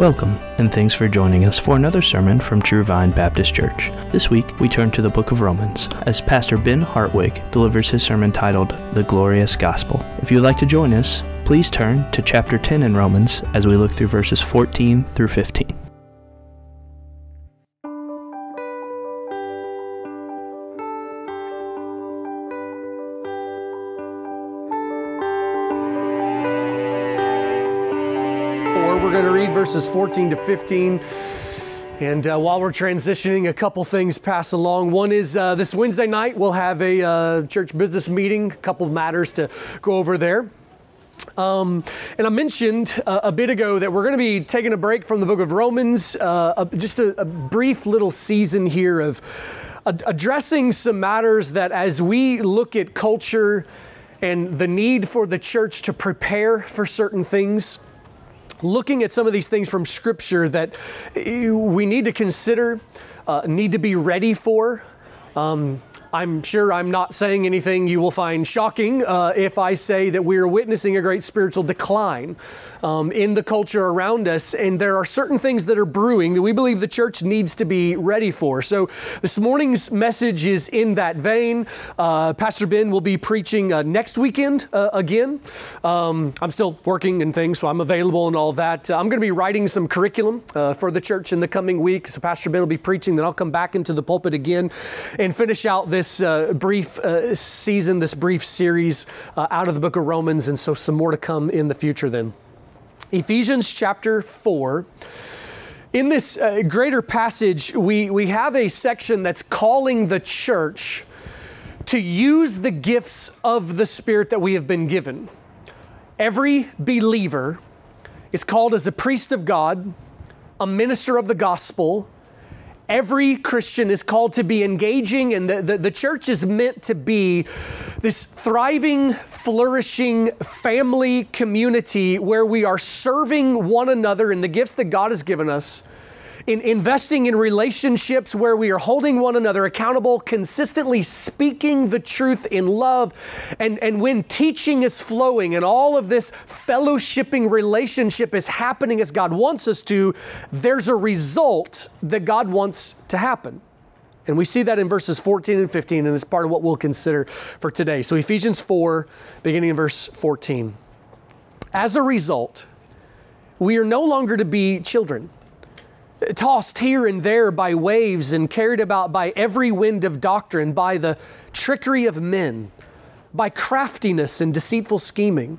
Welcome, and thanks for joining us for another sermon from True Vine Baptist Church. This week, we turn to the book of Romans as Pastor Ben Hartwig delivers his sermon titled The Glorious Gospel. If you'd like to join us, please turn to chapter 10 in Romans as we look through verses 14 through 15. Verses 14 to 15. And uh, while we're transitioning, a couple things pass along. One is uh, this Wednesday night, we'll have a uh, church business meeting, a couple of matters to go over there. Um, and I mentioned uh, a bit ago that we're going to be taking a break from the book of Romans, uh, a, just a, a, brief little season here of addressing some matters that as we look at culture and the need for the church to prepare for certain things, looking at some of these things from Scripture that we need to consider, uh, need to be ready for. Um, I'm sure I'm not saying anything you will find shocking uh, if I say that we are witnessing a great spiritual decline um, in the culture around us, and there are certain things that are brewing that we believe the church needs to be ready for. So, this morning's message is in that vein. Uh, Pastor Ben will be preaching uh, next weekend uh, again. Um, I'm still working and things, so I'm available and all that. I'm going to be writing some curriculum uh, for the church in the coming week. So, Pastor Ben will be preaching, then I'll come back into the pulpit again and finish out this uh, brief uh, season, this brief series out of the book of Romans. And so, some more to come in the future then. Ephesians chapter 4. In this uh, greater passage, we, we have a section that's calling the church to use the gifts of the Spirit that we have been given. Every believer is called as a priest of God, a minister of the gospel, every Christian is called to be engaging, and the, the, the, church is meant to be this thriving, flourishing family community where we are serving one another in the gifts that God has given us in investing in relationships where we are holding one another accountable, consistently speaking the truth in love, and, and when teaching is flowing and all of this fellowshipping relationship is happening as God wants us to, there's a result that God wants to happen. And we see that in verses 14 and 15, and it's part of what we'll consider for today. So, Ephesians 4, beginning in verse 14. As a result, we are no longer to be children tossed here and there by waves and carried about by every wind of doctrine, by the trickery of men, by craftiness and deceitful scheming.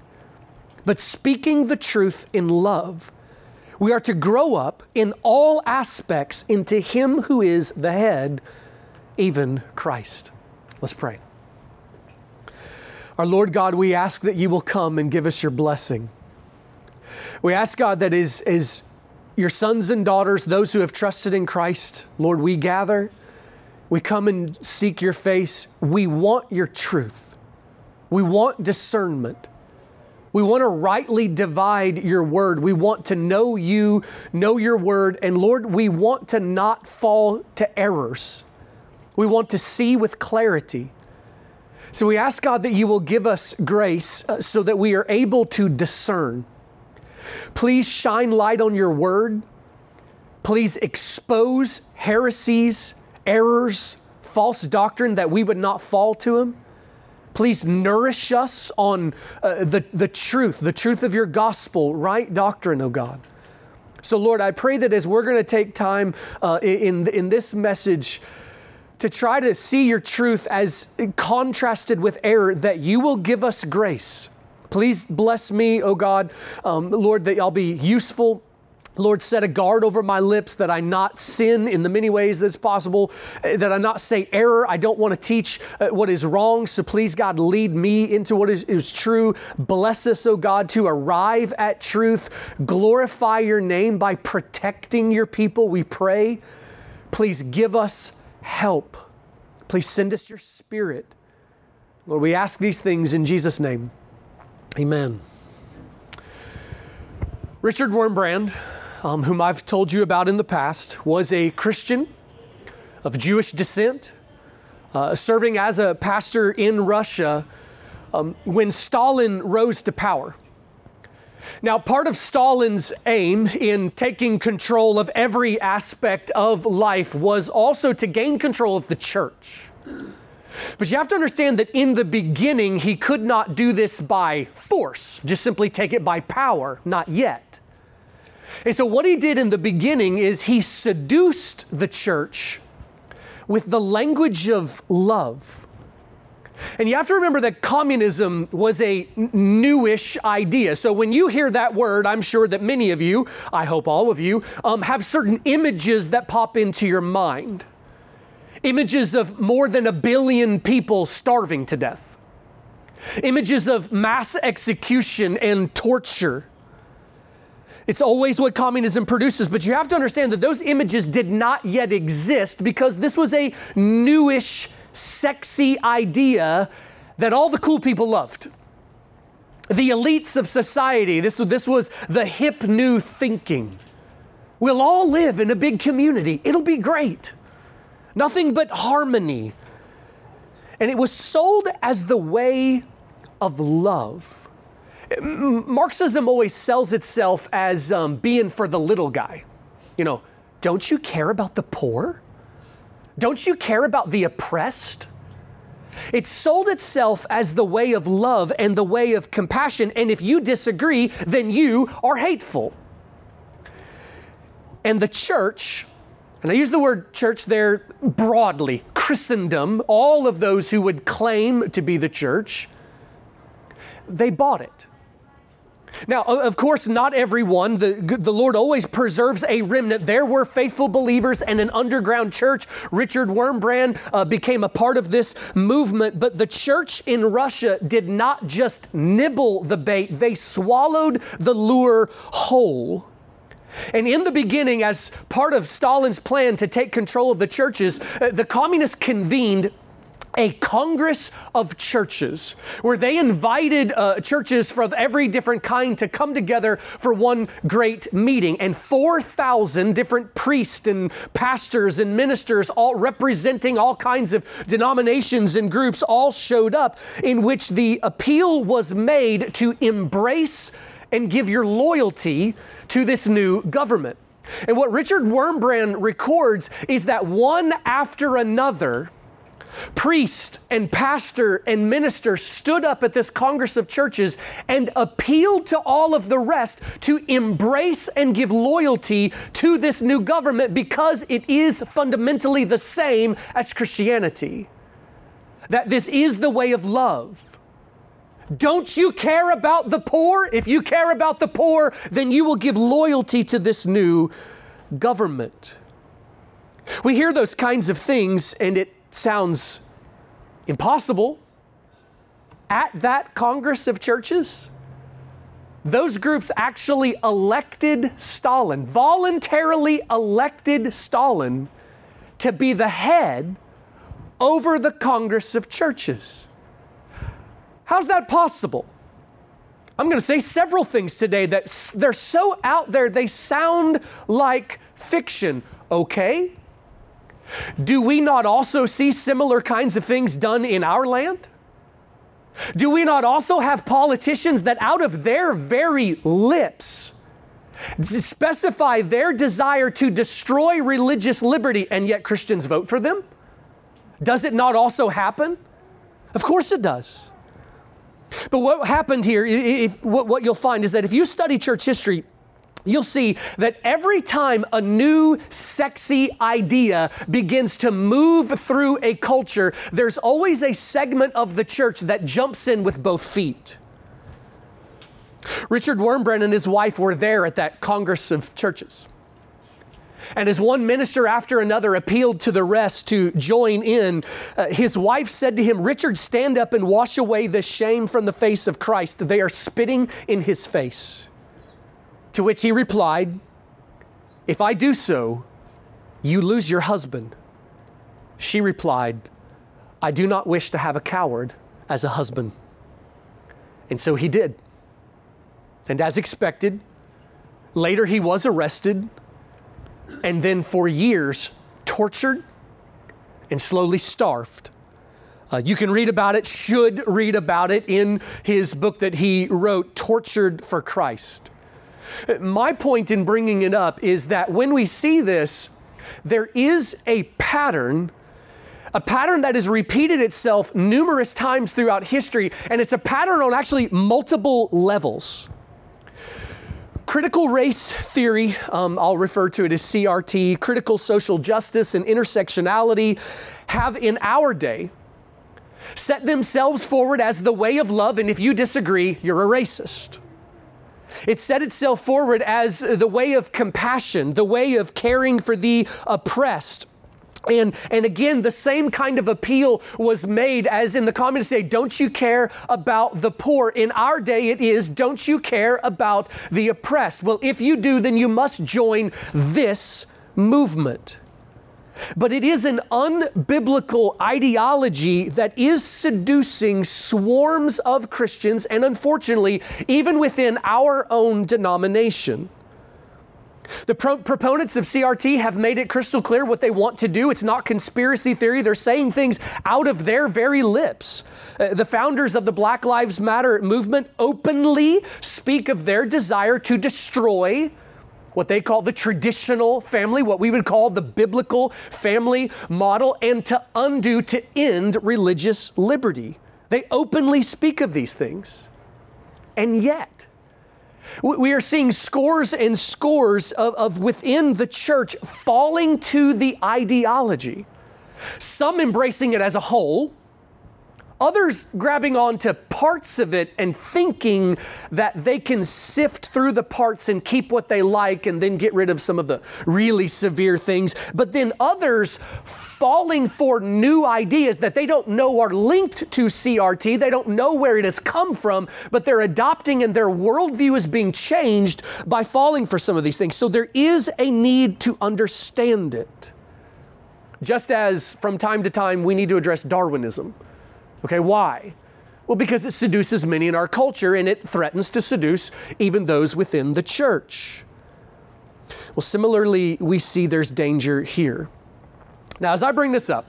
But speaking the truth in love, we are to grow up in all aspects into Him who is the head, even Christ. Let's pray. Our Lord God, we ask that you will come and give us your blessing. We ask God that as, as your sons and daughters, those who have trusted in Christ, Lord, we gather. We come and seek your face. We want your truth. We want discernment. We want to rightly divide your word. We want to know you, know your word. And Lord, we want to not fall to errors. We want to see with clarity. So we ask God that you will give us grace uh, so that we are able to discern. Please shine light on your word. Please expose heresies, errors, false doctrine that we would not fall to them. Please nourish us on uh, the, the truth, the truth of your gospel, right doctrine, oh God. So, Lord, I pray that as we're going to take time uh, in, in this message to try to see your truth as contrasted with error, that you will give us grace Please bless me, oh God. Um, Lord, that I'll be useful. Lord, set a guard over my lips that I not sin in the many ways that's possible, eh, that I not say error. I don't want to teach uh, what is wrong. So please, God, lead me into what is, is true. Bless us, oh God, to arrive at truth. Glorify your name by protecting your people, we pray. Please give us help. Please send us your spirit. Lord, we ask these things in Jesus' name. Amen. Richard Wurmbrand, um, whom I've told you about in the past, was a Christian of Jewish descent, uh, serving as a pastor in Russia um, when Stalin rose to power. Now, part of Stalin's aim in taking control of every aspect of life was also to gain control of the church. But you have to understand that in the beginning, he could not do this by force, just simply take it by power, not yet. And so, what he did in the beginning is he seduced the church with the language of love. And you have to remember that communism was a newish idea. So when you hear that word, I'm sure that many of you, I hope all of you, um, have certain images that pop into your mind. Images of more than a billion people starving to death. Images of mass execution and torture. It's always what communism produces, but you have to understand that those images did not yet exist because this was a newish sexy idea that all the cool people loved. The elites of society, this, this was the hip new thinking. We'll all live in a big community, it'll be great. Nothing but harmony. And it was sold as the way of love. Marxism always sells itself as um, being for the little guy. You know, don't you care about the poor? Don't you care about the oppressed? It sold itself as the way of love and the way of compassion, and if you disagree, then you are hateful. And the church, and I use the word church there broadly, Christendom, all of those who would claim to be the church, they bought it. Now, of course, not everyone. The, the Lord always preserves a remnant. There were faithful believers and an underground church. Richard Wurmbrand uh, became a part of this movement, but the church in Russia did not just nibble the bait, they swallowed the lure whole. And in the beginning, as part of Stalin's plan to take control of the churches, uh, the communists convened a congress of churches where they invited uh, churches from every different kind to come together for one great meeting. And 4000 different priests and pastors and ministers all representing all kinds of denominations and groups all showed up in which the appeal was made to embrace and give your loyalty to this new government and what richard wurmbrand records is that one after another priest and pastor and minister stood up at this Congress of Churches and appealed to all of the rest to embrace and give loyalty to this new government because it is fundamentally the same as Christianity. That this is the way of love. Don't you care about the poor? If you care about the poor, then you will give loyalty to this new government. We hear those kinds of things and it sounds impossible. At that Congress of Churches, those groups actually elected Stalin, voluntarily elected Stalin to be the head over the Congress of Churches. How's that possible? I'm going to say several things today that they're so out there, they sound like fiction. Okay, do we not also see similar kinds of things done in our land? Do we not also have politicians that out of their very lips specify their desire to destroy religious liberty and yet Christians vote for them? Does it not also happen? Of course it does. But what happened here, if, what, what you'll find is that if you study church history, you'll see that every time a new sexy idea begins to move through a culture, there's always a segment of the church that jumps in with both feet. Richard Wurmbrand and his wife were there at that Congress of Churches. And as one minister after another appealed to the rest to join in, uh, his wife said to him, Richard, stand up and wash away the shame from the face of Christ. They are spitting in his face. To which he replied, If I do so, you lose your husband. She replied, I do not wish to have a coward as a husband. And so he did. And as expected, later he was arrested and then for years tortured and slowly starved Uh, you can read about it, should read about it in his book that he wrote, Tortured for Christ. My point in bringing it up is that when we see this, there is a pattern, a pattern that has repeated itself numerous times throughout history, and it's a pattern on actually multiple levels. Critical race theory, um, I'll refer to it as CRT, critical social justice and intersectionality, have in our day set themselves forward as the way of love, and if you disagree, you're a racist. It set itself forward as the way of compassion, the way of caring for the oppressed. And, and again, the same kind of appeal was made as in the communist day don't you care about the poor? In our day, it is don't you care about the oppressed? Well, if you do, then you must join this movement. But it is an unbiblical ideology that is seducing swarms of Christians, and unfortunately, even within our own denomination. The pro- proponents of CRT have made it crystal clear what they want to do. It's not conspiracy theory. They're saying things out of their very lips. Uh, the founders of the Black Lives Matter movement openly speak of their desire to destroy what they call the traditional family, what we would call the biblical family model, and to undo, to end religious liberty. They openly speak of these things. And yet, we are seeing scores and scores of, of within the church falling to the ideology, some embracing it as a whole, Others grabbing onto parts of it and thinking that they can sift through the parts and keep what they like and then get rid of some of the really severe things. But then others falling for new ideas that they don't know are linked to CRT. They don't know where it has come from, but they're adopting and their worldview is being changed by falling for some of these things. So there is a need to understand it. Just as from time to time we need to address Darwinism Okay, why? Well, because it seduces many in our culture and it threatens to seduce even those within the church. Well, similarly, we see there's danger here. Now, as I bring this up,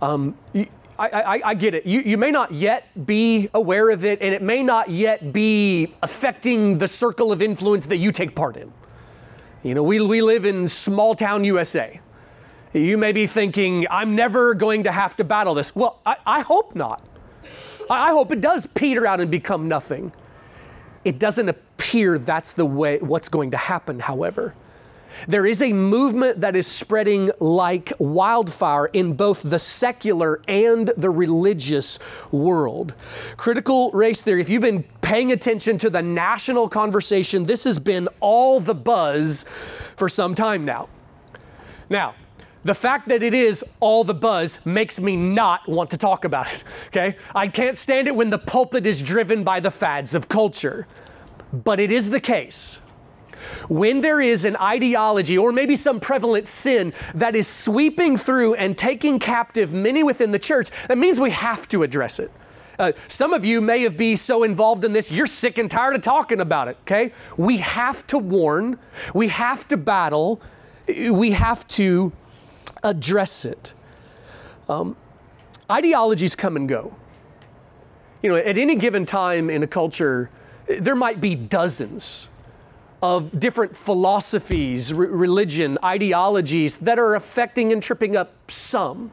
um, I, I, I, get it. You, you may not yet be aware of it, and it may not yet be affecting the circle of influence that you take part in. You know, we, we live in small town USA. You may be thinking, I'm never going to have to battle this. Well, I, I hope not. I, I hope it does peter out and become nothing. It doesn't appear that's the way what's going to happen, however. There is a movement that is spreading like wildfire in both the secular and the religious world. Critical race theory, if you've been paying attention to the national conversation, this has been all the buzz for some time now. Now, the fact that it is all the buzz makes me not want to talk about it, okay? I can't stand it when the pulpit is driven by the fads of culture. But it is the case. When there is an ideology or maybe some prevalent sin that is sweeping through and taking captive many within the church, that means we have to address it. Uh, some of you may have been so involved in this, you're sick and tired of talking about it, okay? We have to warn, we have to battle, we have to address it. Um, ideologies come and go. You know, at any given time in a culture, there might be dozens of different philosophies, religion, ideologies that are affecting and tripping up some.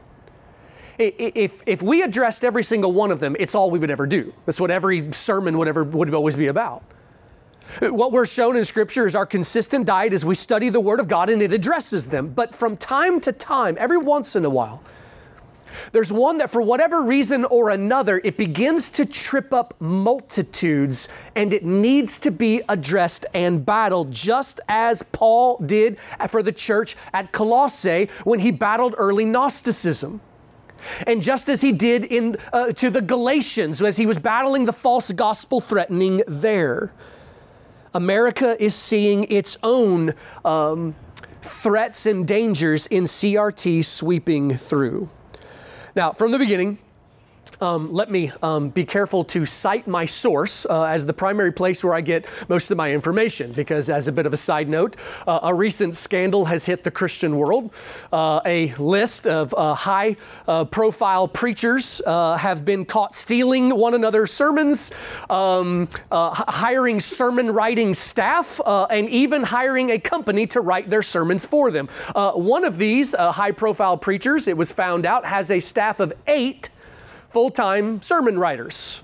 If, if we addressed every single one of them, it's all we would ever do. That's what every sermon would, ever, would always be about. What we're shown in Scripture is our consistent diet as we study the Word of God and it addresses them. But from time to time, every once in a while, there's one that for whatever reason or another, it begins to trip up multitudes and it needs to be addressed and battled, just as Paul did for the church at Colossae when he battled early Gnosticism. And just as he did in, uh, to the Galatians as he was battling the false gospel threatening there. America is seeing its own um, threats and dangers in CRT sweeping through. Now, from the beginning, um, let me um, be careful to cite my source uh, as the primary place where I get most of my information, because, as a bit of a side note, uh, a recent scandal has hit the Christian world. Uh, a list of uh, high uh, profile preachers uh, have been caught stealing one another's sermons, um, hiring sermon writing staff, and even hiring a company to write their sermons for them. one of these high profile preachers, it was found out, has a staff of eight full time sermon writers.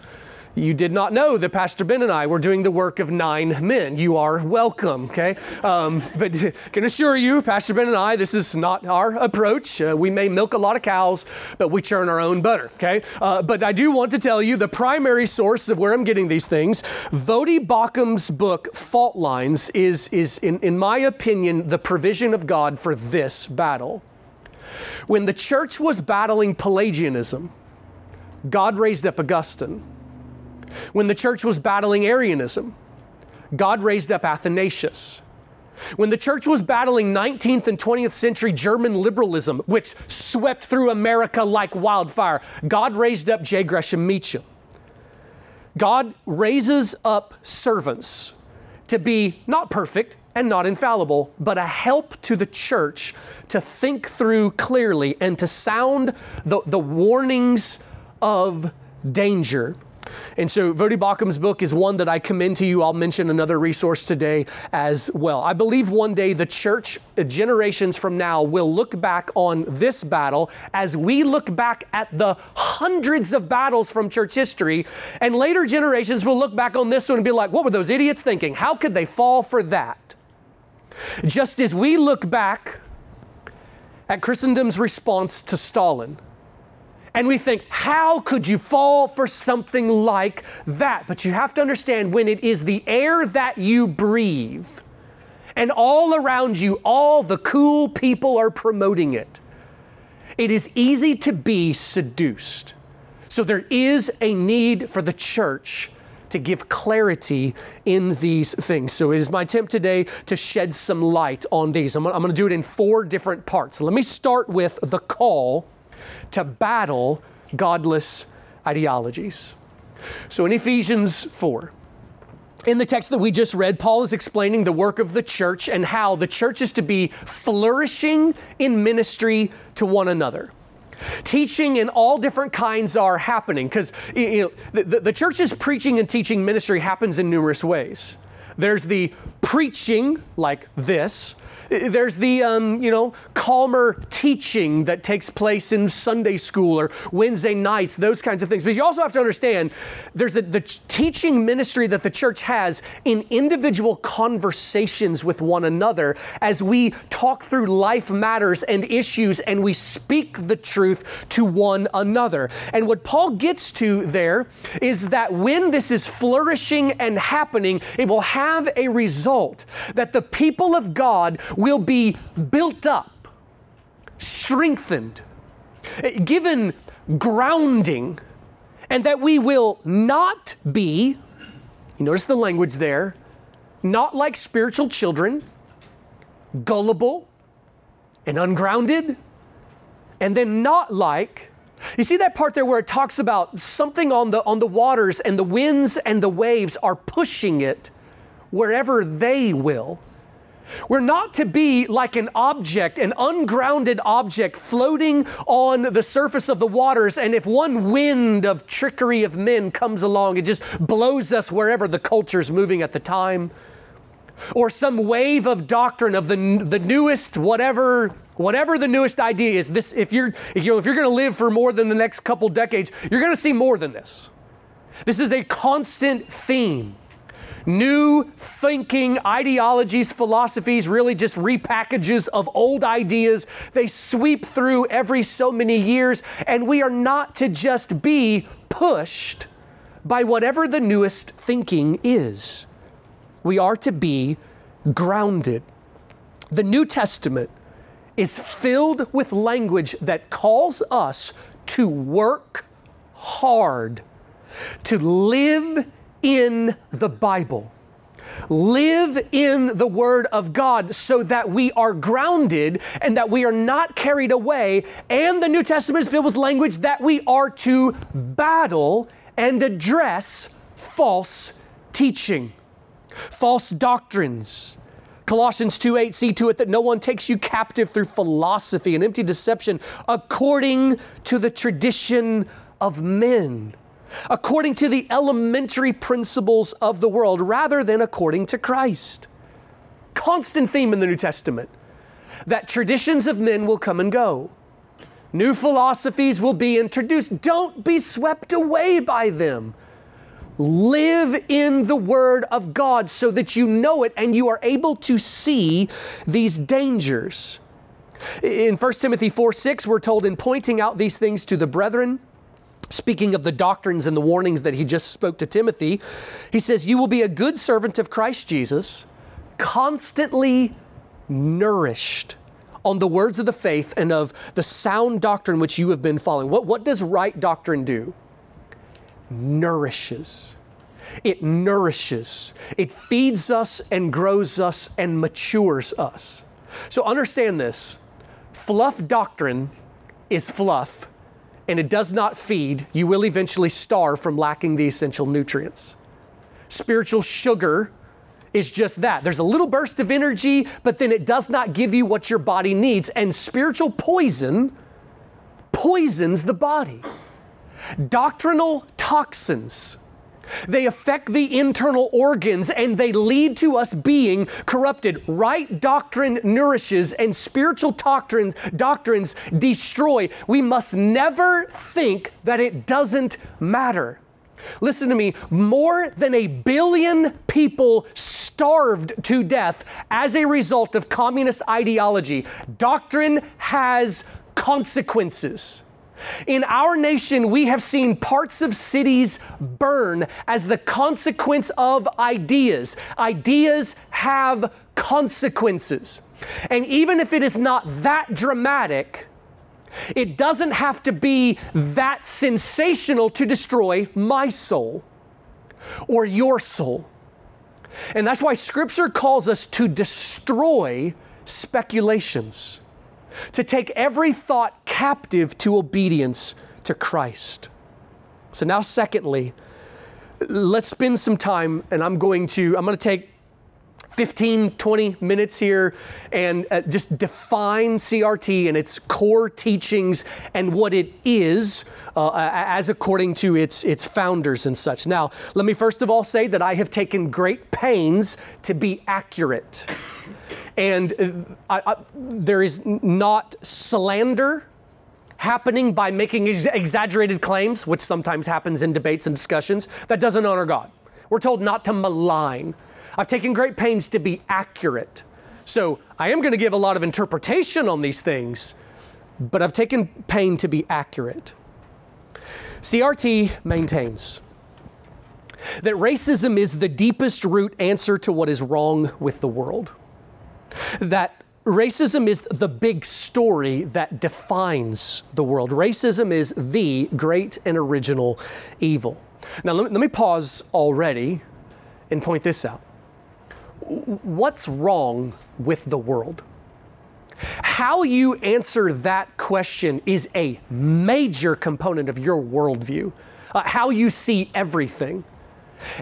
You did not know that Pastor Ben and I were doing the work of nine men. You are welcome, okay? Um, but can assure you, Pastor Ben and I, this is not our approach. Uh, we may milk a lot of cows, but we churn our own butter, okay? Uh, but I do want to tell you the primary source of where I'm getting these things. Voddie Baucham's book, Fault Lines, is, is in, in my opinion, the provision of God for this battle. When the church was battling Pelagianism, God raised up Augustine. When the church was battling Arianism, God raised up Athanasius. When the church was battling 19th and 20th century German liberalism, which swept through America like wildfire, God raised up J. Gresham Machen. God raises up servants to be not perfect and not infallible, but a help to the church to think through clearly and to sound the, the warnings of danger. And so, Voddie Baucham's book is one that I commend to you. I'll mention another resource today as well. I believe one day the church, generations from now, will look back on this battle as we look back at the hundreds of battles from church history. And later generations will look back on this one and be like, what were those idiots thinking? How could they fall for that? Just as we look back at Christendom's response to Stalin and we think, how could you fall for something like that? But you have to understand when it is the air that you breathe, and all around you, all the cool people are promoting it, it is easy to be seduced. So there is a need for the church to give clarity in these things. So it is my attempt today to shed some light on these. I'm, I'm going to do it in four different parts. Let me start with the call to battle godless ideologies. So in Ephesians 4, in the text that we just read, Paul is explaining the work of the church and how the church is to be flourishing in ministry to one another. Teaching in all different kinds are happening because you know, the, the church's preaching and teaching ministry happens in numerous ways. There's the preaching, like this, there's the, um, you know, calmer teaching that takes place in Sunday school or Wednesday nights, those kinds of things. But you also have to understand there's a, the teaching ministry that the church has in individual conversations with one another as we talk through life matters and issues and we speak the truth to one another. And what Paul gets to there is that when this is flourishing and happening, it will have a result that the people of God will be built up, strengthened, given grounding, and that we will not be, you notice the language there, not like spiritual children, gullible and ungrounded, and then not like you see that part there where it talks about something on the on the waters and the winds and the waves are pushing it wherever they will. We're not to be like an object, an ungrounded object floating on the surface of the waters, and if one wind of trickery of men comes along, it just blows us wherever the culture's moving at the time. Or some wave of doctrine of the, the newest whatever whatever the newest idea is this if you're if, you know, if you're going to live for more than the next couple decades you're going to see more than this this is a constant theme new thinking, ideologies, philosophies, really just repackages of old ideas. They sweep through every so many years, and we are not to just be pushed by whatever the newest thinking is. We are to be grounded. The New Testament is filled with language that calls us to work hard, to live in the Bible. live in the Word of God so that we are grounded and that we are not carried away. And the New Testament is filled with language that we are to battle and address false teaching, false doctrines. Colossians 2 8, see to it that no one takes you captive through philosophy and empty deception according to the tradition of men according to the elementary principles of the world rather than according to Christ. Constant theme in the New Testament that traditions of men will come and go. New philosophies will be introduced. Don't be swept away by them. Live in the Word of God so that you know it and you are able to see these dangers. In 1 Timothy 4 6, we're told in pointing out these things to the brethren, speaking of the doctrines and the warnings that he just spoke to Timothy, he says, You will be a good servant of Christ Jesus, constantly nourished on the words of the faith and of the sound doctrine which you have been following. What, what does right doctrine do? Nourishes. It nourishes. It feeds us and grows us and matures us. So understand this fluff doctrine is fluff and it does not feed, you will eventually starve from lacking the essential nutrients. Spiritual sugar is just that. There's a little burst of energy, but then it does not give you what your body needs. And spiritual poison poisons the body. Doctrinal toxins they affect the internal organs and they lead to us being corrupted. Right doctrine nourishes and spiritual doctrines, doctrines destroy. We must never think that it doesn't matter. Listen to me, more than a billion people starved to death as a result of communist ideology. Doctrine has consequences. In our nation, we have seen parts of cities burn as the consequence of ideas. Ideas have consequences. And even if it is not that dramatic, it doesn't have to be that sensational to destroy my soul or your soul. And that's why Scripture calls us to destroy speculations to take every thought captive to obedience to Christ. So now secondly, let's spend some time and I'm going to I'm going to take 15 20 minutes here and uh, just define CRT and its core teachings and what it is uh, as according to its its founders and such. Now, let me first of all say that I have taken great pains to be accurate. And uh, I, I, there is not slander happening by making ex- exaggerated claims, which sometimes happens in debates and discussions. That doesn't honor God. We're told not to malign. I've taken great pains to be accurate. So I am going to give a lot of interpretation on these things, but I've taken pain to be accurate. CRT maintains that racism is the deepest root answer to what is wrong with the world that racism is the big story that defines the world. Racism is the great and original evil. Now, let me, let me pause already and point this out. What's wrong with the world? How you answer that question is a major component of your worldview, uh, how you see everything.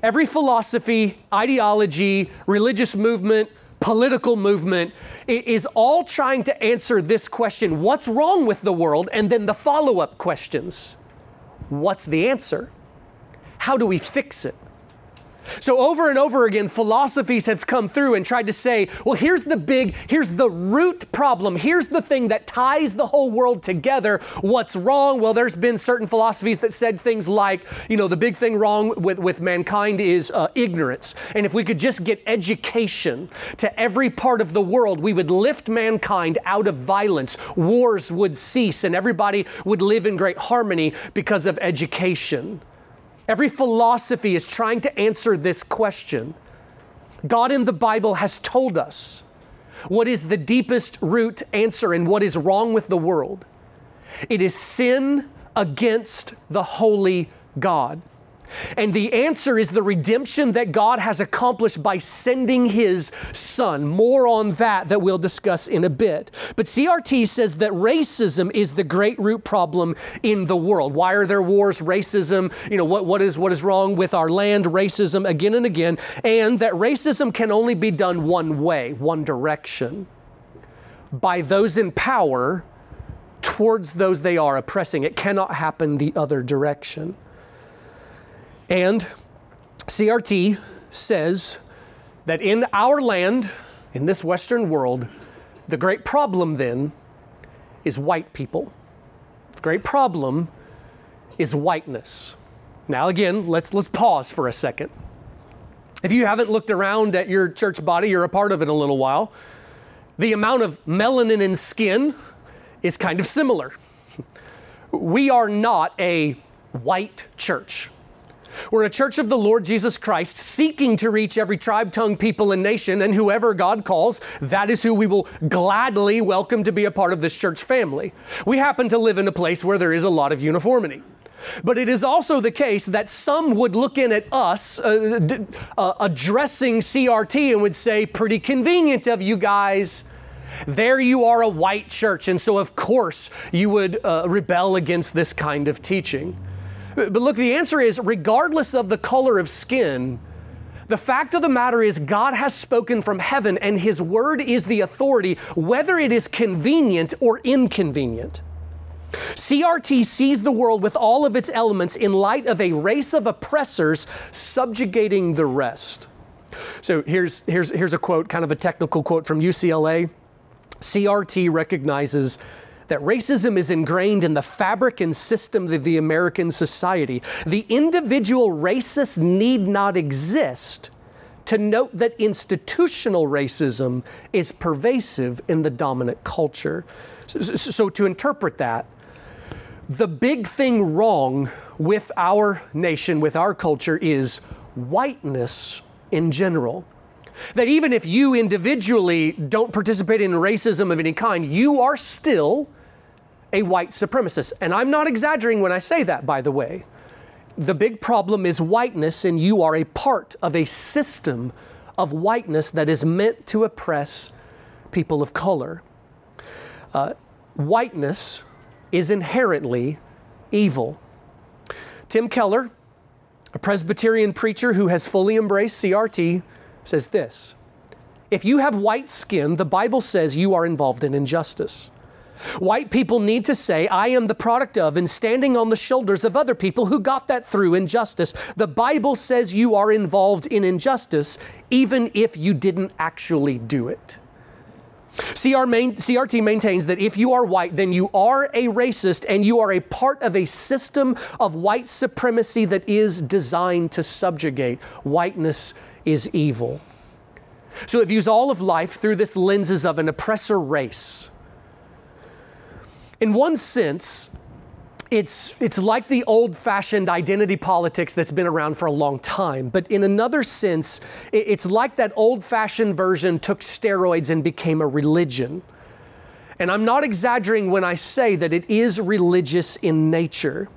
Every philosophy, ideology, religious movement, political movement is all trying to answer this question what's wrong with the world? And then the follow up questions what's the answer? How do we fix it? So, over and over again, philosophies have come through and tried to say, well, here's the big, here's the root problem. Here's the thing that ties the whole world together. What's wrong? Well, there's been certain philosophies that said things like, you know, the big thing wrong with, with mankind is uh, ignorance. And if we could just get education to every part of the world, we would lift mankind out of violence. Wars would cease and everybody would live in great harmony because of education. Every philosophy is trying to answer this question. God in the Bible has told us what is the deepest root answer and what is wrong with the world. It is sin against the holy God. And the answer is the redemption that God has accomplished by sending his son. More on that that we'll discuss in a bit. But CRT says that racism is the great root problem in the world. Why are there wars? Racism, you know, what, what is what is wrong with our land? Racism again and again. And that racism can only be done one way, one direction. By those in power towards those they are oppressing. It cannot happen the other direction. And CRT says that in our land, in this Western world, the great problem then is white people. The great problem is whiteness. Now again, let's let's pause for a second. If you haven't looked around at your church body, you're a part of it a little while. The amount of melanin in skin is kind of similar. We are not a white church. We're a church of the Lord Jesus Christ seeking to reach every tribe, tongue, people, and nation, and whoever God calls, that is who we will gladly welcome to be a part of this church family. We happen to live in a place where there is a lot of uniformity. But it is also the case that some would look in at us uh, d- uh, addressing CRT and would say, pretty convenient of you guys. There you are, a white church, and so of course you would uh, rebel against this kind of teaching. But look, the answer is regardless of the color of skin, the fact of the matter is, God has spoken from heaven, and His word is the authority, whether it is convenient or inconvenient. CRT sees the world with all of its elements in light of a race of oppressors subjugating the rest. So here's, here's, here's a quote, kind of a technical quote from UCLA. CRT recognizes that racism is ingrained in the fabric and system of the American society. The individual racist need not exist to note that institutional racism is pervasive in the dominant culture. So, so, to interpret that, the big thing wrong with our nation, with our culture, is whiteness in general. That even if you individually don't participate in racism of any kind, you are still a white supremacist. And I'm not exaggerating when I say that, by the way. The big problem is whiteness, and you are a part of a system of whiteness that is meant to oppress people of color. Uh, whiteness is inherently evil. Tim Keller, a Presbyterian preacher who has fully embraced CRT, says this If you have white skin, the Bible says you are involved in injustice. White people need to say, I am the product of and standing on the shoulders of other people who got that through injustice. The Bible says you are involved in injustice even if you didn't actually do it. CR main, CRT maintains that if you are white, then you are a racist and you are a part of a system of white supremacy that is designed to subjugate. Whiteness is evil. So it views all of life through this lenses of an oppressor race. In one sense, it's, it's like the old fashioned identity politics that's been around for a long time. But in another sense, it's like that old fashioned version took steroids and became a religion. And I'm not exaggerating when I say that it is religious in nature.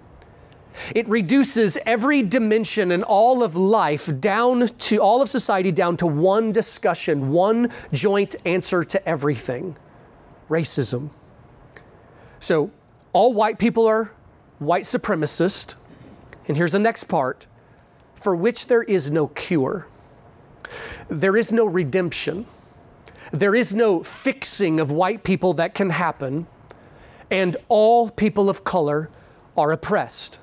It reduces every dimension and all of life down to all of society down to one discussion, one joint answer to everything racism. So, all white people are white supremacist. And here's the next part for which there is no cure, there is no redemption, there is no fixing of white people that can happen, and all people of color are oppressed.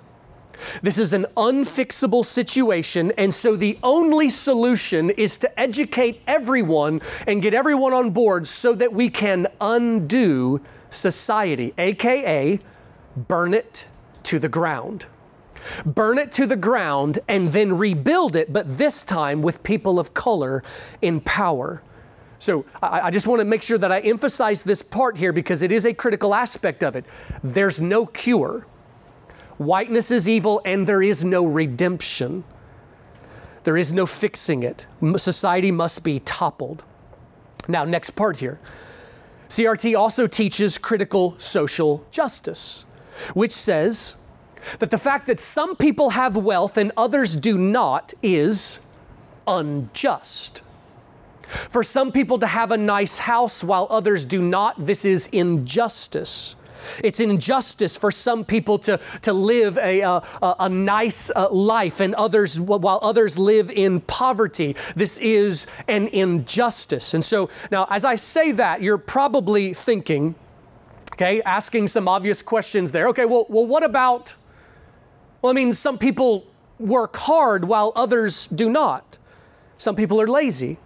This is an unfixable situation, and so the only solution is to educate everyone and get everyone on board so that we can undo society, aka burn it to the ground. Burn it to the ground and then rebuild it, but this time with people of color in power. So I, I just want to make sure that I emphasize this part here because it is a critical aspect of it. There's no cure. Whiteness is evil and there is no redemption. There is no fixing it. Society must be toppled. Now, next part here. CRT also teaches critical social justice, which says that the fact that some people have wealth and others do not is unjust. For some people to have a nice house while others do not, this is injustice. It's injustice for some people to, to live a, a, a nice uh, life and others, while others live in poverty. This is an injustice. And so now, as I say that, you're probably thinking, okay, asking some obvious questions there. Okay, well, well what about, well, I mean, some people work hard while others do not. Some people are lazy.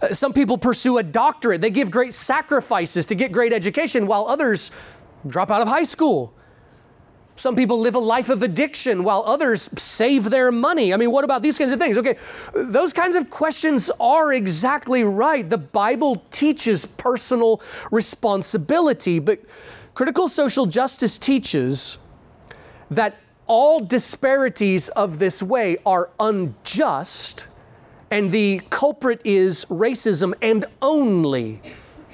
Uh, some people pursue a doctorate. They give great sacrifices to get great education, while others drop out of high school. Some people live a life of addiction while others save their money. I mean, what about these kinds of things? Okay, those kinds of questions are exactly right. The Bible teaches personal responsibility, but critical social justice teaches that all disparities of this way are unjust and the culprit is racism and only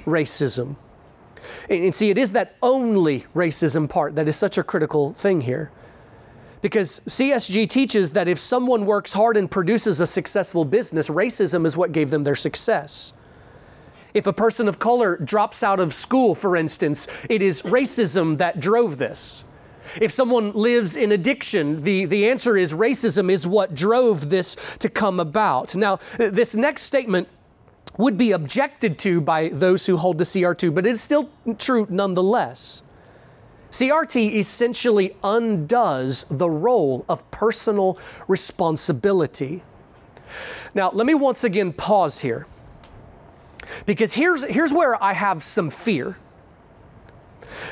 racism. And see, it is that only racism part that is such a critical thing here. Because CSJ teaches that if someone works hard and produces a successful business, racism is what gave them their success. If a person of color drops out of school, for instance, it is racism that drove this. If someone lives in addiction, the, the answer is racism is what drove this to come about. Now, this next statement would be objected to by those who hold to CRT, but it is still true nonetheless. CRT essentially undoes the role of personal responsibility. Now, let me once again pause here. Because here's, here's where I have some fear.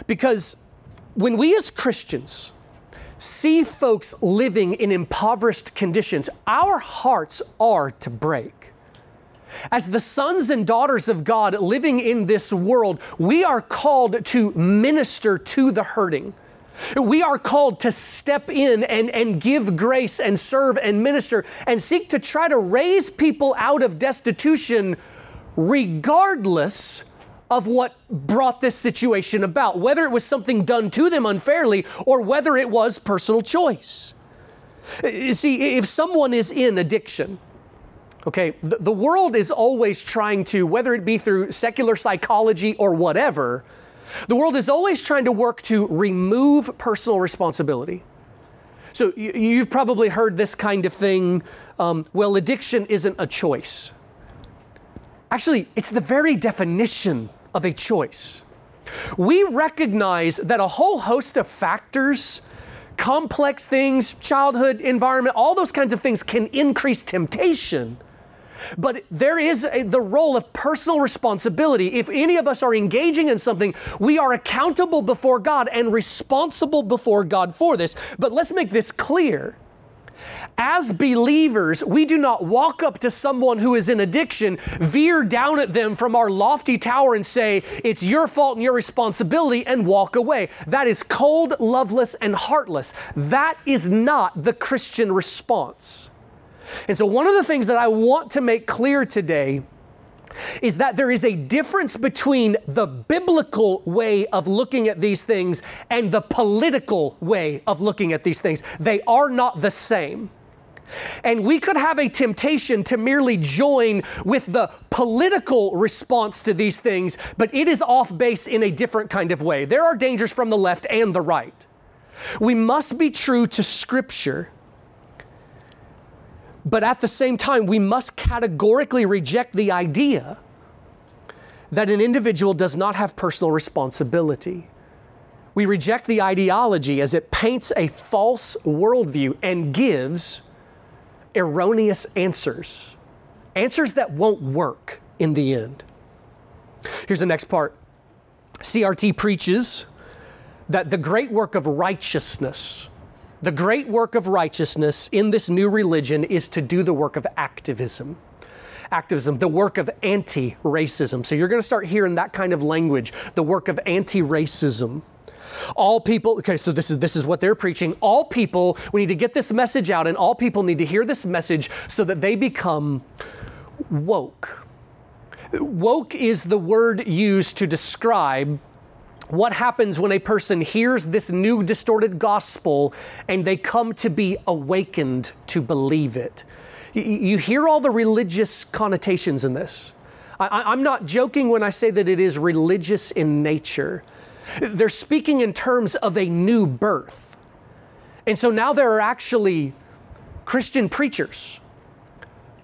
Because when we as Christians see folks living in impoverished conditions, our hearts are to break. As the sons and daughters of God living in this world, we are called to minister to the hurting. We are called to step in and, and give grace and serve and minister and seek to try to raise people out of destitution regardless of what brought this situation about, whether it was something done to them unfairly or whether it was personal choice. See, if someone is in addiction, okay, the, the world is always trying to, whether it be through secular psychology or whatever, the world is always trying to work to remove personal responsibility. So you, have probably heard this kind of thing um, well, addiction isn't a choice. Actually, it's the very definition of a choice. We recognize that a whole host of factors, complex things, childhood, environment, all those kinds of things can increase temptation. But there is a, the role of personal responsibility. If any of us are engaging in something, we are accountable before God and responsible before God for this. But let's make this clear as believers, we do not walk up to someone who is in addiction, veer down at them from our lofty tower and say, It's your fault and your responsibility, and walk away. That is cold, loveless, and heartless. That is not the Christian response. And so, one of the things that I want to make clear today is that there is a difference between the biblical way of looking at these things and the political way of looking at these things. They are not the same. And we could have a temptation to merely join with the political response to these things, but it is off base in a different kind of way. There are dangers from the left and the right. We must be true to Scripture but at the same time, we must categorically reject the idea that an individual does not have personal responsibility. We reject the ideology as it paints a false worldview and gives erroneous answers, answers that won't work in the end. Here's the next part CRT preaches that the great work of righteousness the great work of righteousness in this new religion is to do the work of activism. Activism, the work of anti racism. So you're going to start hearing that kind of language, the work of anti racism. All people, okay, so this is this is what they're preaching. All people, we need to get this message out, and all people need to hear this message so that they become woke. Woke is the word used to describe what happens when a person hears this new distorted gospel and they come to be awakened to believe it? You hear all the religious connotations in this. I'm not joking when I say that it is religious in nature. They're speaking in terms of a new birth. And so now there are actually Christian preachers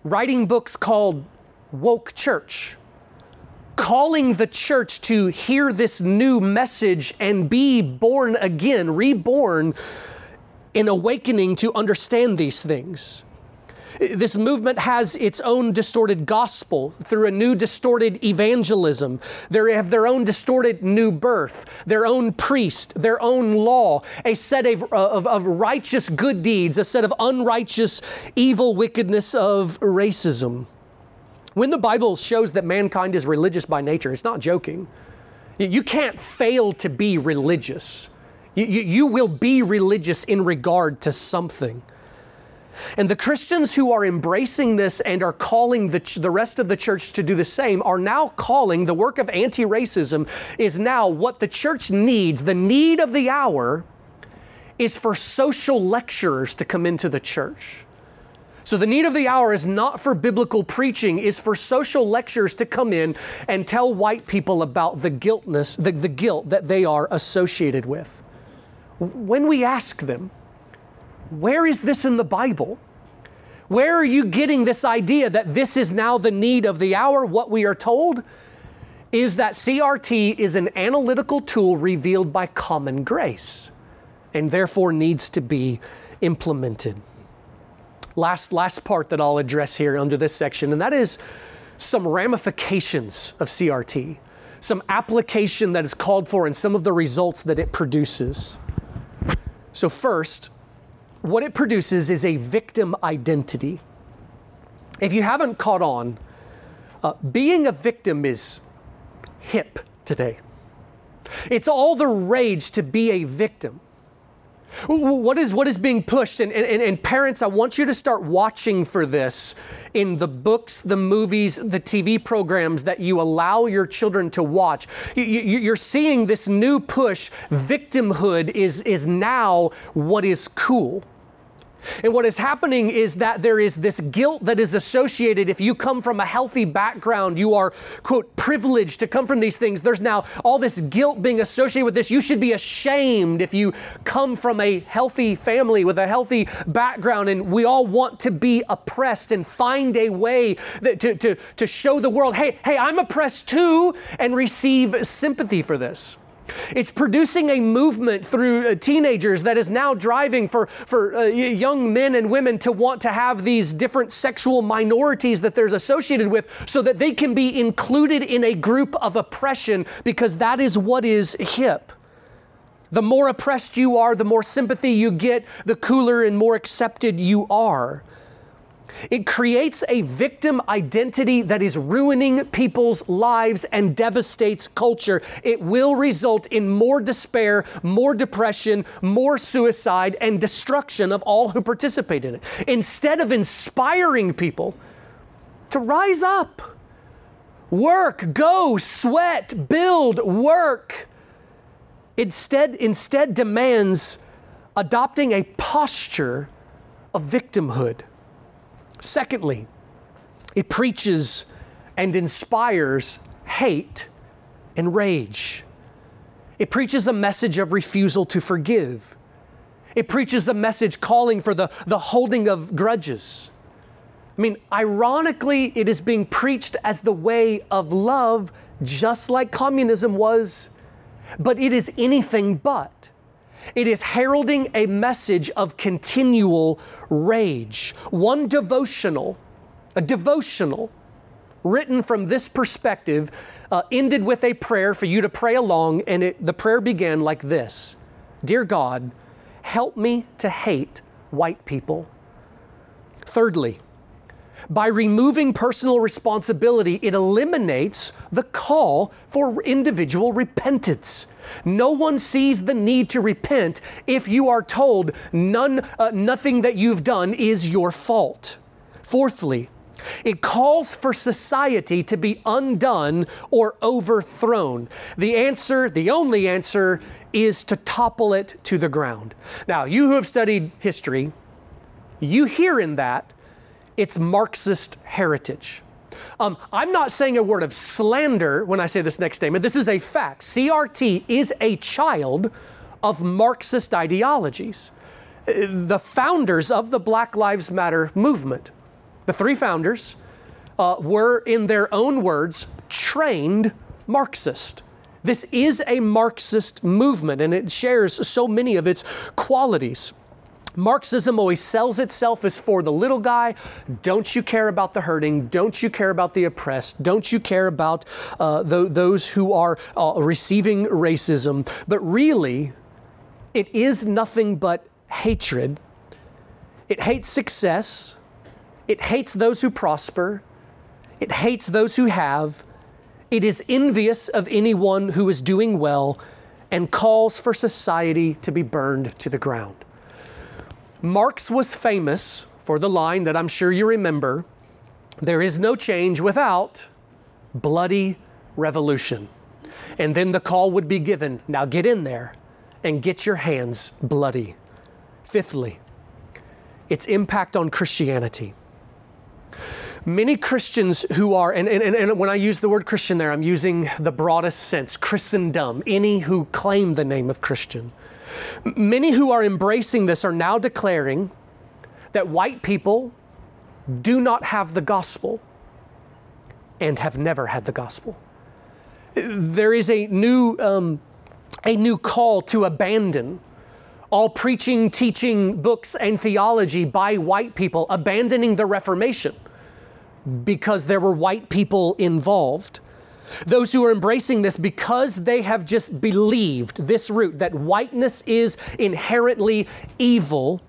writing books called Woke Church calling the church to hear this new message and be born again, reborn in awakening to understand these things. This movement has its own distorted gospel through a new distorted evangelism. They have their own distorted new birth, their own priest, their own law, a set of, uh, of, of righteous good deeds, a set of unrighteous evil wickedness of racism. When the Bible shows that mankind is religious by nature, it's not joking. You can't fail to be religious. You, you, you, will be religious in regard to something. And the Christians who are embracing this and are calling the, the rest of the church to do the same are now calling the work of anti racism is now what the church needs. The need of the hour is for social lecturers to come into the church. So the need of the hour is not for biblical preaching, is for social lectures to come in and tell white people about the guiltness, the, the guilt that they are associated with. When we ask them, where is this in the Bible? Where are you getting this idea that this is now the need of the hour? What we are told is that CRT is an analytical tool revealed by common grace and therefore needs to be implemented last, last part that I'll address here under this section, and that is some ramifications of CRT, some application that is called for, and some of the results that it produces. So, first, what it produces is a victim identity. If you haven't caught on, uh, being a victim is hip today. It's all the rage to be a victim. What is, what is being pushed? And, and, and parents, I want you to start watching for this in the books, the movies, the TV programs that you allow your children to watch. You, you're seeing this new push. Victimhood is, is now what is cool. And what is happening is that there is this guilt that is associated. If you come from a healthy background, you are, quote, privileged to come from these things. There's now all this guilt being associated with this. You should be ashamed if you come from a healthy family with a healthy background. And we all want to be oppressed and find a way that, to, to, to show the world, hey, hey, I'm oppressed too, and receive sympathy for this. It's producing a movement through uh, teenagers that is now driving for, for uh, young men and women to want to have these different sexual minorities that there's associated with so that they can be included in a group of oppression because that is what is hip. The more oppressed you are, the more sympathy you get, the cooler and more accepted you are. It creates a victim identity that is ruining people's lives and devastates culture. It will result in more despair, more depression, more suicide, and destruction of all who participate in it. Instead of inspiring people to rise up, work, go, sweat, build, work, instead, instead demands adopting a posture of victimhood. Secondly, it preaches and inspires hate and rage. It preaches a message of refusal to forgive. It preaches a message calling for the, the holding of grudges. I mean, ironically, it is being preached as the way of love, just like communism was, but it is anything but. It is heralding a message of continual rage. One devotional, a devotional written from this perspective, uh, ended with a prayer for you to pray along, and it, the prayer began like this Dear God, help me to hate white people. Thirdly, by removing personal responsibility, it eliminates the call for individual repentance. No one sees the need to repent if you are told none, uh, nothing that you've done is your fault. Fourthly, It calls for society to be undone or overthrown. The answer, the only answer, is to topple it to the ground. Now, you who have studied history, you hear in that it's Marxist heritage. Um, I'm not saying a word of slander when I say this next statement. This is a fact. CRT is a child of Marxist ideologies. The founders of the Black Lives Matter movement, the three founders, uh, were, in their own words, trained Marxist. This is a Marxist movement and it shares so many of its qualities. Marxism always sells itself as for the little guy. Don't you care about the hurting? Don't you care about the oppressed? Don't you care about uh, th- those who are uh, receiving racism? But really, it is nothing but hatred. It hates success. It hates those who prosper. It hates those who have. It is envious of anyone who is doing well and calls for society to be burned to the ground. Marx was famous for the line that I'm sure you remember there is no change without bloody revolution. And then the call would be given now get in there and get your hands bloody. Fifthly, its impact on Christianity. Many Christians who are, and, and, and when I use the word Christian there, I'm using the broadest sense Christendom, any who claim the name of Christian. Many who are embracing this are now declaring that white people do not have the gospel and have never had the gospel. There is a new, um, a new call to abandon all preaching, teaching, books, and theology by white people, abandoning the Reformation because there were white people involved. Those who are embracing this because they have just believed this root that whiteness is inherently evil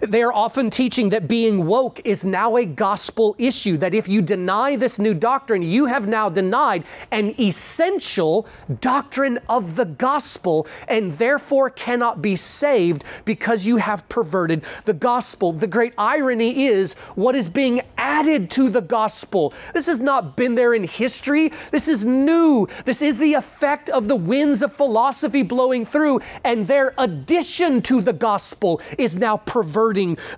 they are often teaching that being woke is now a gospel issue, that if you deny this new doctrine, you have now denied an essential doctrine of the gospel and therefore cannot be saved because you have perverted the gospel. The great irony is what is being added to the gospel. This has not been there in history, this is new. This is the effect of the winds of philosophy blowing through, and their addition to the gospel is now perverted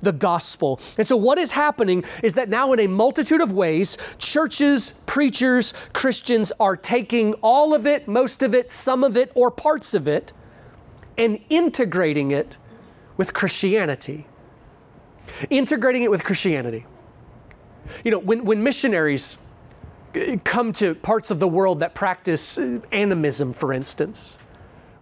the gospel. And so, what is happening is that now, in a multitude of ways, churches, preachers, Christians are taking all of it, most of it, some of it, or parts of it, and integrating it with Christianity. Integrating it with Christianity. You know, when, when missionaries eh, come to parts of the world that practice eh, animism, for instance,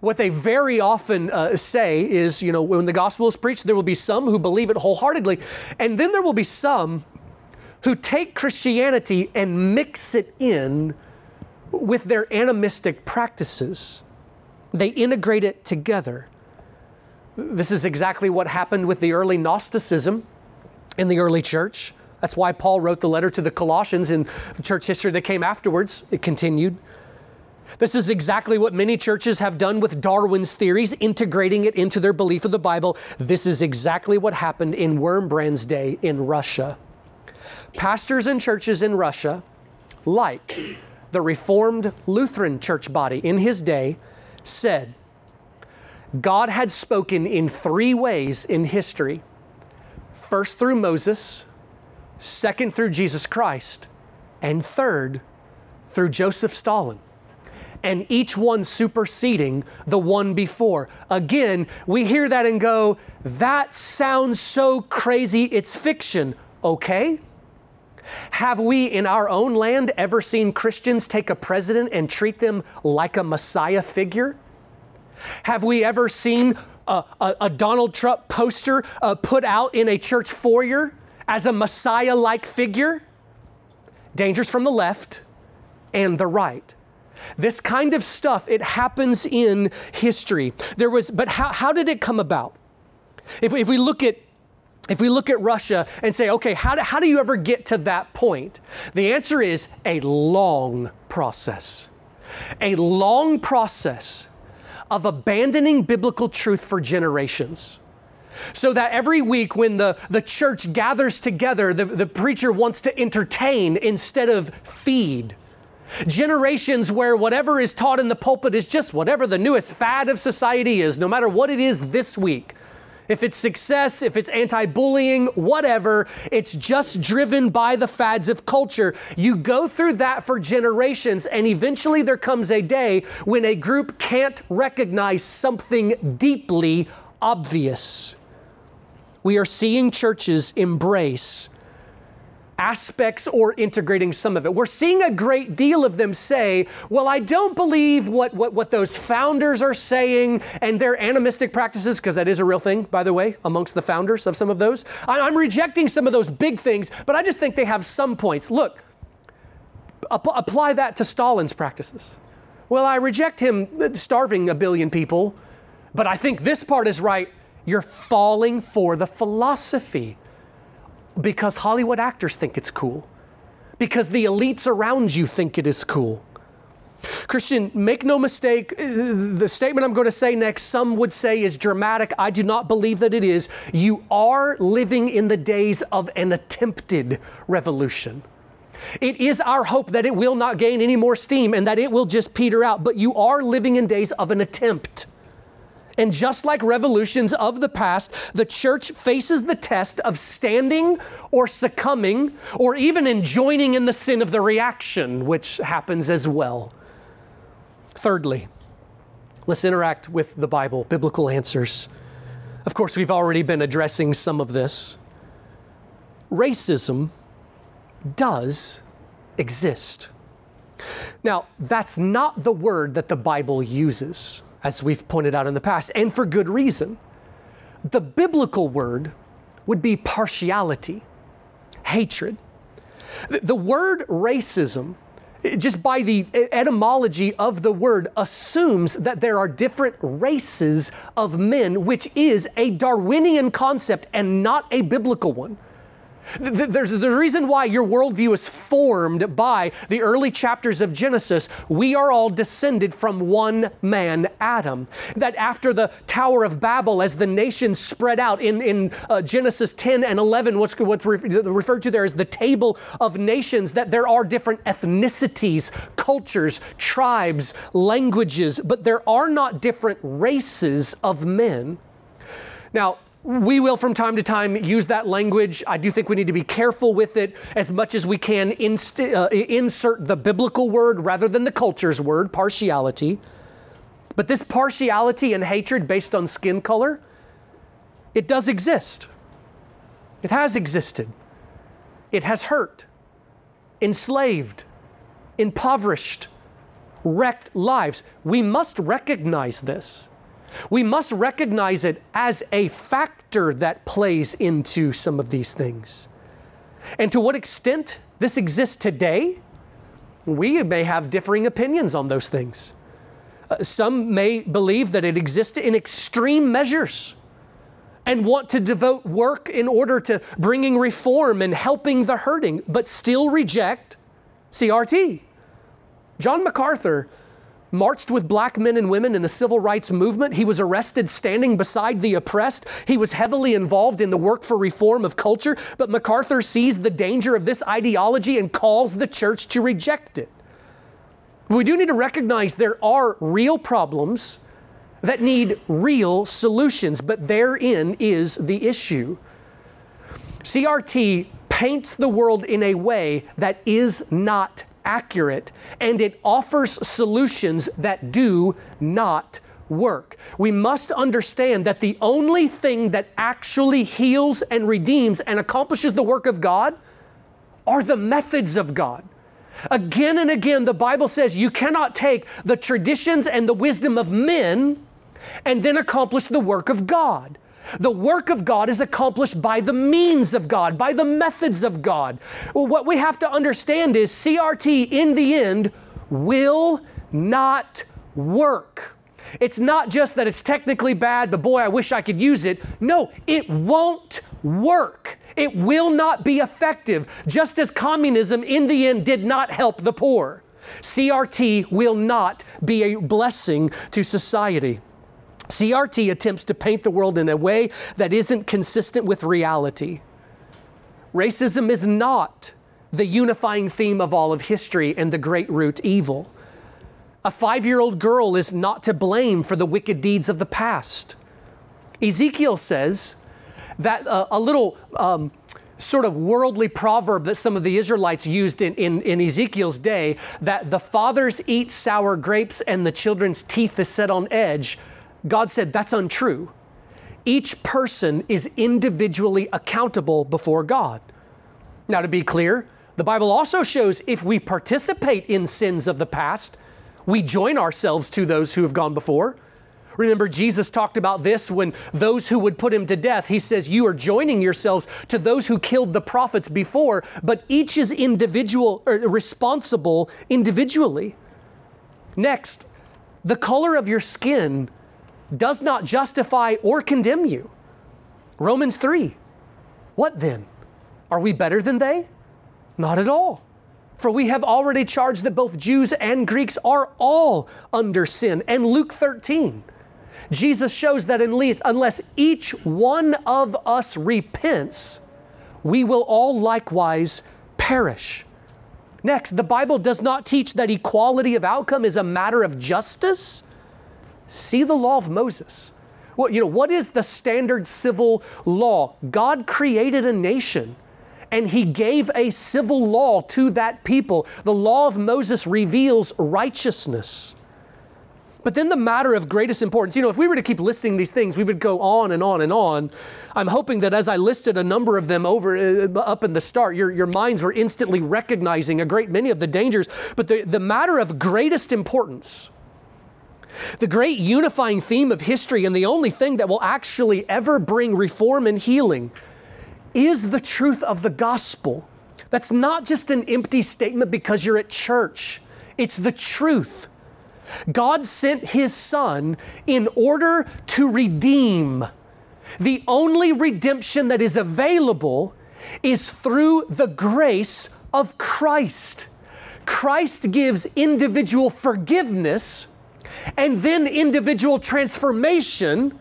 what they very often uh, say is, you know, when the gospel is preached, there will be some who believe it wholeheartedly, and then there will be some who take Christianity and mix it in with their animistic practices. They integrate it together. This is exactly what happened with the early Gnosticism in the early church. That's why Paul wrote the letter to the Colossians in church history that came afterwards. It continued. This is exactly what many churches have done with Darwin's theories, integrating it into their belief of the Bible. This is exactly what happened in Wurmbrand's day in Russia. Pastors and churches in Russia, like the Reformed Lutheran church body in his day, said God had spoken in three ways in history first through Moses, second through Jesus Christ, and third through Joseph Stalin and each one superseding the one before. Again, we hear that and go, that sounds so crazy, it's fiction. Okay? Have we in our own land ever seen Christians take a president and treat them like a Messiah figure? Have we ever seen a, a, a Donald Trump poster uh, put out in a church foyer as a Messiah like figure? Dangers from the left and the right. This kind of stuff, it happens in history. There was, but how, how did it come about? If, if we look at if we look at Russia and say, okay, how do, how do you ever get to that point? The answer is a long process. A long process of abandoning biblical truth for generations. So that every week when the, the church gathers together, the, the preacher wants to entertain instead of feed. Generations where whatever is taught in the pulpit is just whatever the newest fad of society is, no matter what it is this week. If it's success, if it's anti bullying, whatever, it's just driven by the fads of culture. You go through that for generations, and eventually there comes a day when a group can't recognize something deeply obvious. We are seeing churches embrace aspects or integrating some of it. We're seeing a great deal of them say, Well, I don't believe what, what, what those founders are saying and their animistic practices, because that is a real thing, by the way, amongst the founders of some of those. I'm rejecting some of those big things, but I just think they have some points. Look, ap- apply that to Stalin's practices. Well, I reject him uh, starving a billion people, but I think this part is right. You're falling for the philosophy because Hollywood actors think it's cool, because the elites around you think it is cool. Christian, make no mistake, uh, the statement I'm going to say next, some would say is dramatic. I do not believe that it is. You are living in the days of an attempted revolution. It is our hope that it will not gain any more steam and that it will just peter out, but you are living in days of an attempt. And just like revolutions of the past, the church faces the test of standing or succumbing or even in joining in the sin of the reaction, which happens as well. Thirdly, let's interact with the Bible, biblical answers. Of course, we've already been addressing some of this. Racism does exist. Now, that's not the word that the Bible uses as we've pointed out in the past, and for good reason. The biblical word would be partiality, hatred. The, word racism, just by the etymology of the word, assumes that there are different races of men, which is a Darwinian concept and not a biblical one. There's the reason why your worldview is formed by the early chapters of Genesis. We are all descended from one man, Adam. That after the Tower of Babel, as the nations spread out in, in uh, Genesis 10 and 11, what's, what's referred to there as the table of nations, that there are different ethnicities, cultures, tribes, languages, but there are not different races of men. Now, we will from time to time use that language. I do think we need to be careful with it as much as we can inst- uh, insert the biblical word rather than the culture's word, partiality. But this partiality and hatred based on skin color, it does exist. It has existed. It has hurt, enslaved, impoverished, wrecked lives. We must recognize this. We must recognize it as a factor that plays into some of these things. And to what extent this exists today, we may have differing opinions on those things. Uh, some may believe that it exists in extreme measures and want to devote work in order to bringing reform and helping the hurting, but still reject CRT. John MacArthur marched with black men and women in the civil rights movement. He was arrested standing beside the oppressed. He was heavily involved in the work for reform of culture, but MacArthur sees the danger of this ideology and calls the church to reject it. We do need to recognize there are real problems that need real solutions, but therein is the issue. CRT paints the world in a way that is not accurate and it offers solutions that do not work. We must understand that the only thing that actually heals and redeems and accomplishes the work of God are the methods of God. Again and again, the Bible says you cannot take the traditions and the wisdom of men and then accomplish the work of God. The work of God is accomplished by the means of God, by the methods of God. What we have to understand is CRT in the end will not work. It's not just that it's technically bad, but boy, I wish I could use it. No, it won't work. It will not be effective, just as communism in the end did not help the poor. CRT will not be a blessing to society. CRT attempts to paint the world in a way that isn't consistent with reality. Racism is not the unifying theme of all of history and the great root evil. A five year old girl is not to blame for the wicked deeds of the past. Ezekiel says that uh, a little um, sort of worldly proverb that some of the Israelites used in, in, in, Ezekiel's day that the fathers eat sour grapes and the children's teeth is set on edge. God said that's untrue. Each person is individually accountable before God. Now, to be clear, the Bible also shows if we participate in sins of the past, we join ourselves to those who have gone before. Remember, Jesus talked about this when those who would put him to death, he says, You are joining yourselves to those who killed the prophets before, but each is individual or responsible individually. Next, the color of your skin does not justify or condemn you. Romans 3. What then? Are we better than they? Not at all. For we have already charged that both Jews and Greeks are all under sin. And Luke 13, Jesus shows that in Leith, unless each one of us repents, we will all likewise perish. Next, the Bible does not teach that equality of outcome is a matter of justice. See the law of Moses. Well, you know, what is the standard civil law? God created a nation and he gave a civil law to that people. The law of Moses reveals righteousness. But then the matter of greatest importance, you know, if we were to keep listing these things, we would go on and on and on. I'm hoping that as I listed a number of them over uh, up in the start, your, your minds were instantly recognizing a great many of the dangers. But the, the matter of greatest importance, the great unifying theme of history, and the only thing that will actually ever bring reform and healing is the truth of the gospel. That's not just an empty statement because you're at church, it's the truth. God sent His Son in order to redeem. The only redemption that is available is through the grace of Christ. Christ gives individual forgiveness and then individual transformation.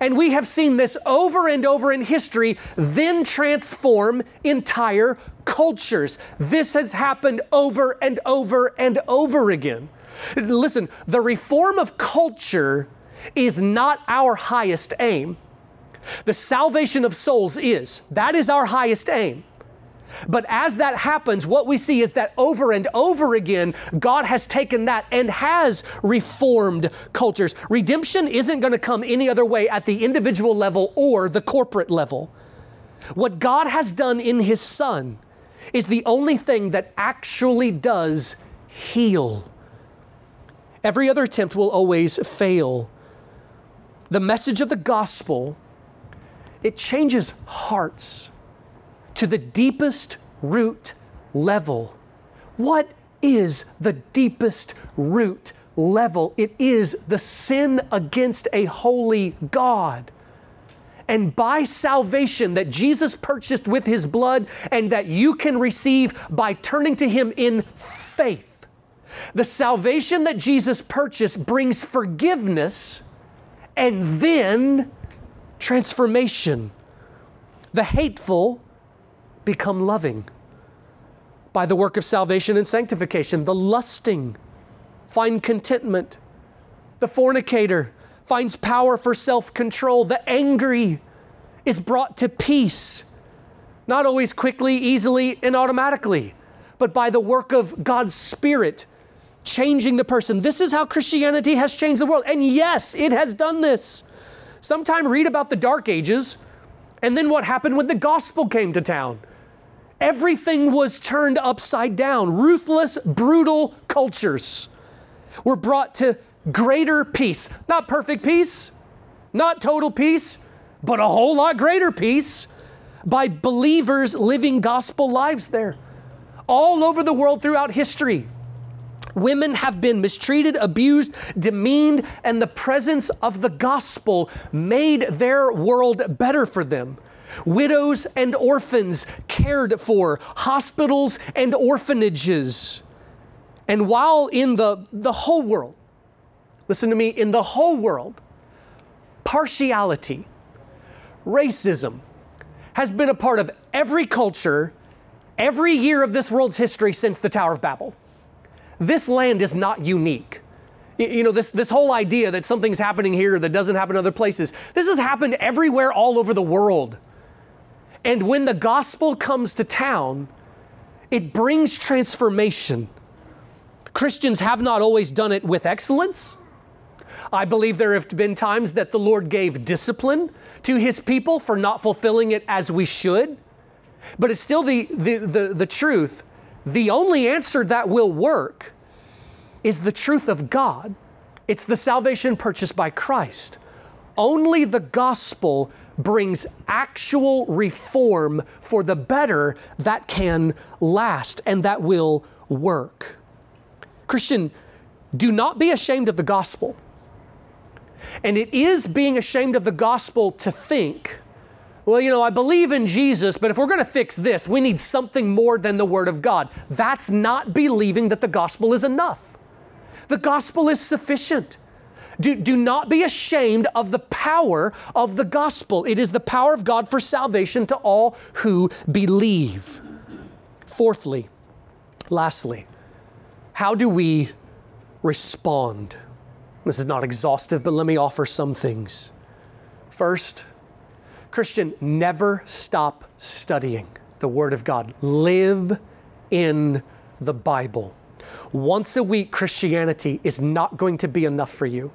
And we have seen this over and over in history, then transform entire cultures. This has happened over and over and over again. Listen, the reform of culture is not our highest aim. The salvation of souls is. That is our highest aim. But as that happens, what we see is that over and over again, God has taken that and has reformed cultures. Redemption isn't going to come any other way at the individual level or the corporate level. What God has done in His Son is the only thing that actually does heal. Every other attempt will always fail. The message of the gospel, it changes hearts to the deepest root level. What is the deepest root level? It is the sin against a holy God. And by salvation that Jesus purchased with his blood and that you can receive by turning to him in faith. The salvation that Jesus purchased brings forgiveness and then transformation. The hateful become loving. By the work of salvation and sanctification, the lusting find contentment. The fornicator finds power for self control. The angry is brought to peace, not always quickly, easily, and automatically, but by the work of God's Spirit changing the person. This is how Christianity has changed the world. And yes, it has done this. Sometime read about the Dark Ages and then what happened when the gospel came to town. Everything was turned upside down. Ruthless, brutal cultures were brought to greater peace. Not perfect peace, not total peace, but a whole lot greater peace by believers living gospel lives there. All over the world throughout history, women have been mistreated, abused, demeaned, and the presence of the gospel made their world better for them widows and orphans cared for, hospitals and orphanages. And while in the, the whole world, listen to me, in the whole world, partiality, racism has been a part of every culture, every year of this world's history since the Tower of Babel. This land is not unique. You know, this, this whole idea that something's happening here that doesn't happen in other places, this has happened everywhere all over the world. And when the gospel comes to town, it brings transformation. Christians have not always done it with excellence. I believe there have been times that the Lord gave discipline to his people for not fulfilling it as we should. But it's still the, the, the, the truth. The only answer that will work is the truth of God. It's the salvation purchased by Christ. Only the gospel brings actual reform for the better that can last and that will work. Christian, do not be ashamed of the gospel. And it is being ashamed of the gospel to think, well, you know, I believe in Jesus, but if we're going to fix this, we need something more than the Word of God. That's not believing that the gospel is enough. The gospel is sufficient. Do, do not be ashamed of the power of the gospel. It is the power of God for salvation to all who believe. Fourthly, lastly, how do we respond? This is not exhaustive, but let me offer some things. First, Christian, never stop studying the Word of God. Live in the Bible. Once a week Christianity is not going to be enough for you.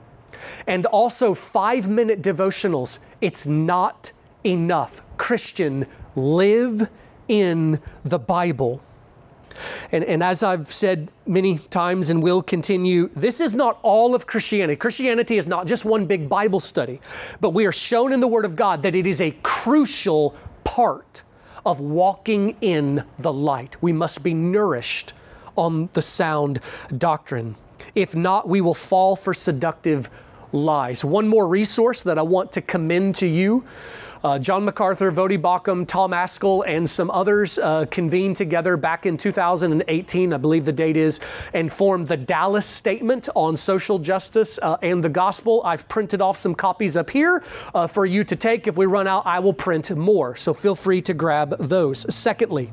And also, five minute devotionals, it's not enough. Christian, live in the Bible. And, and as I've said many times and will continue, this is not all of Christianity. Christianity is not just one big Bible study, but we are shown in the Word of God that it is a crucial part of walking in the light. We must be nourished on the sound doctrine. If not, we will fall for seductive lies. One more resource that I want to commend to you. Uh, John MacArthur, Voddie Baucham, Tom Ascol, and some others uh, convened together back in 2018, I believe the date is, and formed the Dallas Statement on Social Justice uh, and the Gospel. I've printed off some copies up here uh, for you to take. If we run out, I will print more, so feel free to grab those. Secondly,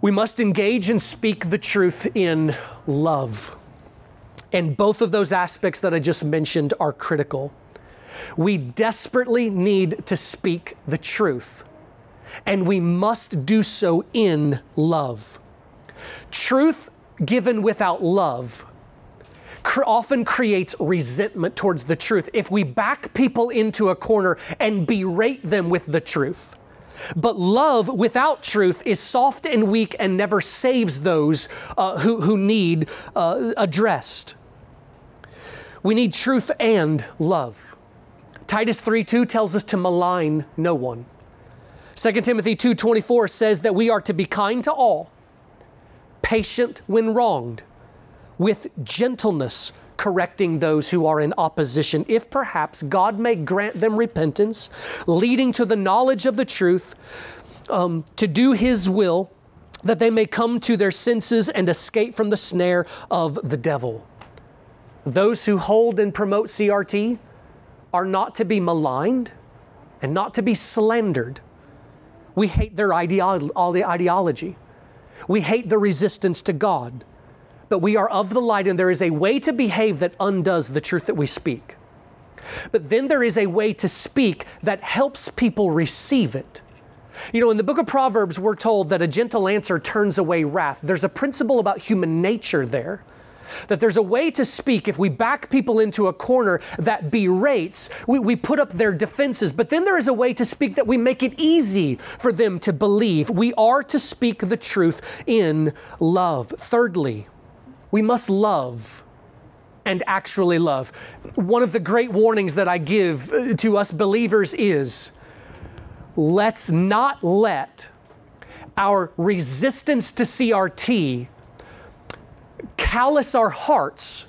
we must engage and speak the truth in love. And both of those aspects that I just mentioned are critical. We desperately need to speak the truth, and we must do so in love. Truth given without love often creates resentment towards the truth if we back people into a corner and berate them with the truth. But love without truth is soft and weak and never saves those uh, who, who need uh, addressed. We need truth and love. Titus 3:2 tells us to malign no one. 2 Timothy 2:24 says that we are to be kind to all, patient when wronged, with gentleness correcting those who are in opposition, if perhaps God may grant them repentance, leading to the knowledge of the truth, um, to do His will, that they may come to their senses and escape from the snare of the devil. Those who hold and promote CRT are not to be maligned and not to be slandered. We hate their ideology. We hate the resistance to God but we are of the light, and there is a way to behave that undoes the truth that we speak. But then there is a way to speak that helps people receive it. You know, in the book of Proverbs, we're told that a gentle answer turns away wrath. There's a principle about human nature there. That there's a way to speak if we back people into a corner that berates, we, we put up their defenses. But then there is a way to speak that we make it easy for them to believe. We are to speak the truth in love. Thirdly, we must love and actually love. One of the great warnings that I give uh, to us believers is let's not let our resistance to CRT callous our hearts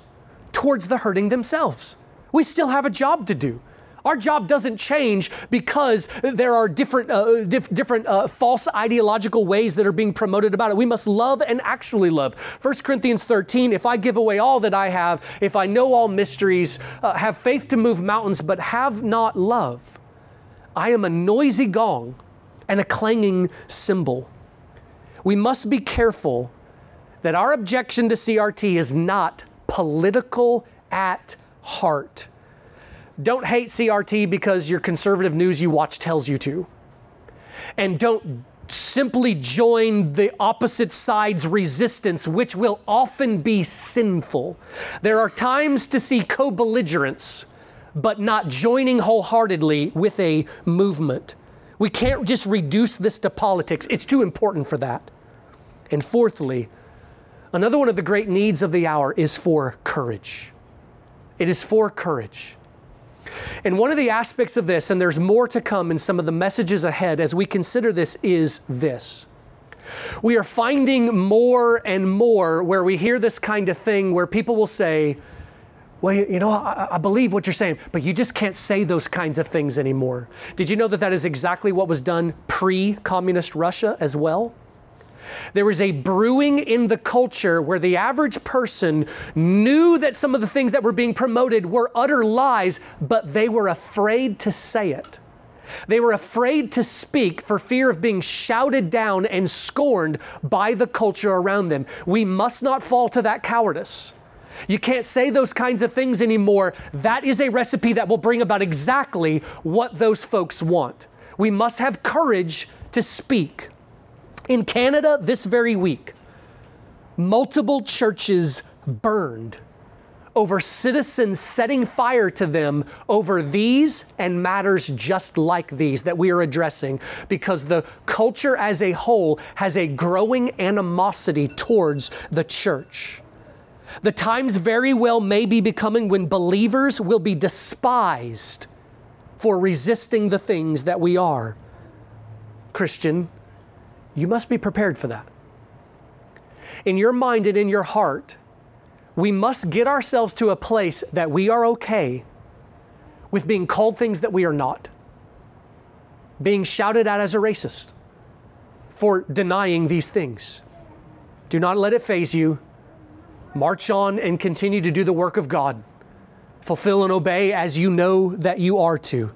towards the hurting themselves. We still have a job to do. Our job doesn't change because there are different, uh, dif- different uh, false ideological ways that are being promoted about it. We must love and actually love. 1 Corinthians 13 if I give away all that I have, if I know all mysteries, uh, have faith to move mountains, but have not love, I am a noisy gong and a clanging cymbal. We must be careful that our objection to CRT is not political at heart. Don't hate CRT because your conservative news you watch tells you to. And don't simply join the opposite side's resistance, which will often be sinful. There are times to see co belligerence, but not joining wholeheartedly with a movement. We can't just reduce this to politics, it's too important for that. And fourthly, another one of the great needs of the hour is for courage. It is for courage. And one of the aspects of this, and there's more to come in some of the messages ahead as we consider this, is this. We are finding more and more where we hear this kind of thing where people will say, well, you know, I, I, believe what you're saying, but you just can't say those kinds of things anymore. Did you know that that is exactly what was done pre communist Russia as well? There was a brewing in the culture where the average person knew that some of the things that were being promoted were utter lies, but they were afraid to say it. They were afraid to speak for fear of being shouted down and scorned by the culture around them. We must not fall to that cowardice. You can't say those kinds of things anymore. That is a recipe that will bring about exactly what those folks want. We must have courage to speak. In Canada, this very week, multiple churches burned over citizens setting fire to them over these and matters just like these that we are addressing because the culture as a whole has a growing animosity towards the church. The times very well may be becoming when believers will be despised for resisting the things that we are. Christian, you must be prepared for that. In your mind and in your heart, we must get ourselves to a place that we are okay with being called things that we are not, being shouted at as a racist for denying these things. Do not let it faze you. March on and continue to do the work of God. Fulfill and obey as you know that you are to.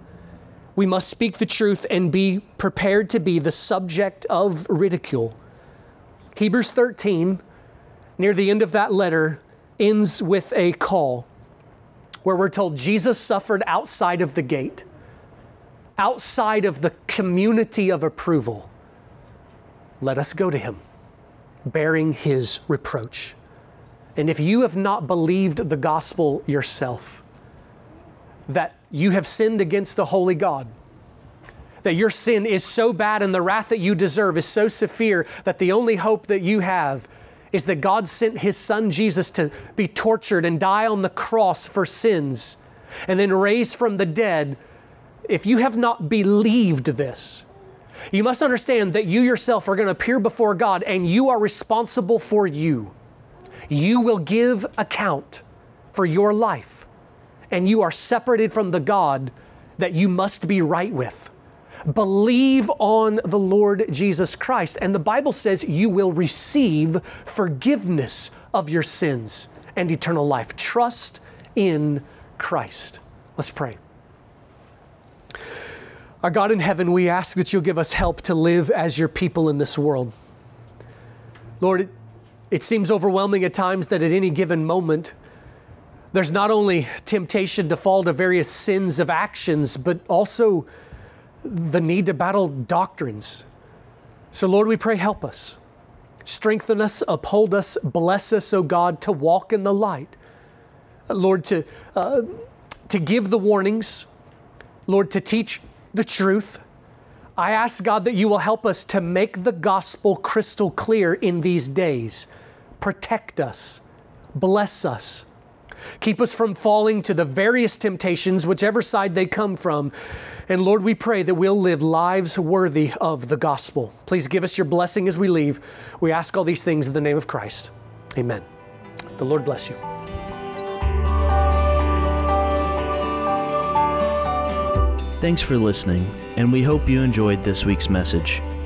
We must speak the truth and be prepared to be the subject of ridicule. Hebrews 13, near the end of that letter, ends with a call where we're told Jesus suffered outside of the gate, outside of the community of approval. Let us go to him, bearing his reproach. And if you have not believed the gospel yourself, that you have sinned against the holy God. That your sin is so bad and the wrath that you deserve is so severe that the only hope that you have is that God sent His Son Jesus to be tortured and die on the cross for sins and then raised from the dead. If you have not believed this, you must understand that you yourself are going to appear before God and you are responsible for you. You will give account for your life and you are separated from the God that you must be right with. Believe on the Lord Jesus Christ, and the Bible says you will receive forgiveness of your sins and eternal life. Trust in Christ. Let's pray. Our God in heaven, we ask that you'll give us help to live as your people in this world. Lord, it, it seems overwhelming at times that at any given moment, there's not only temptation to fall to various sins of actions, but also the need to battle doctrines. So, Lord, we pray, help us. Strengthen us, uphold us, bless us, O God, to walk in the light. Lord, to, uh, to give the warnings, Lord, to teach the truth. I ask, God, that you will help us to make the gospel crystal clear in these days. Protect us, bless us Keep us from falling to the various temptations, whichever side they come from. And Lord, we pray that we'll live lives worthy of the gospel. Please give us your blessing as we leave. We ask all these things in the name of Christ. Amen. The Lord bless you. Thanks for listening, and we hope you enjoyed this week's message.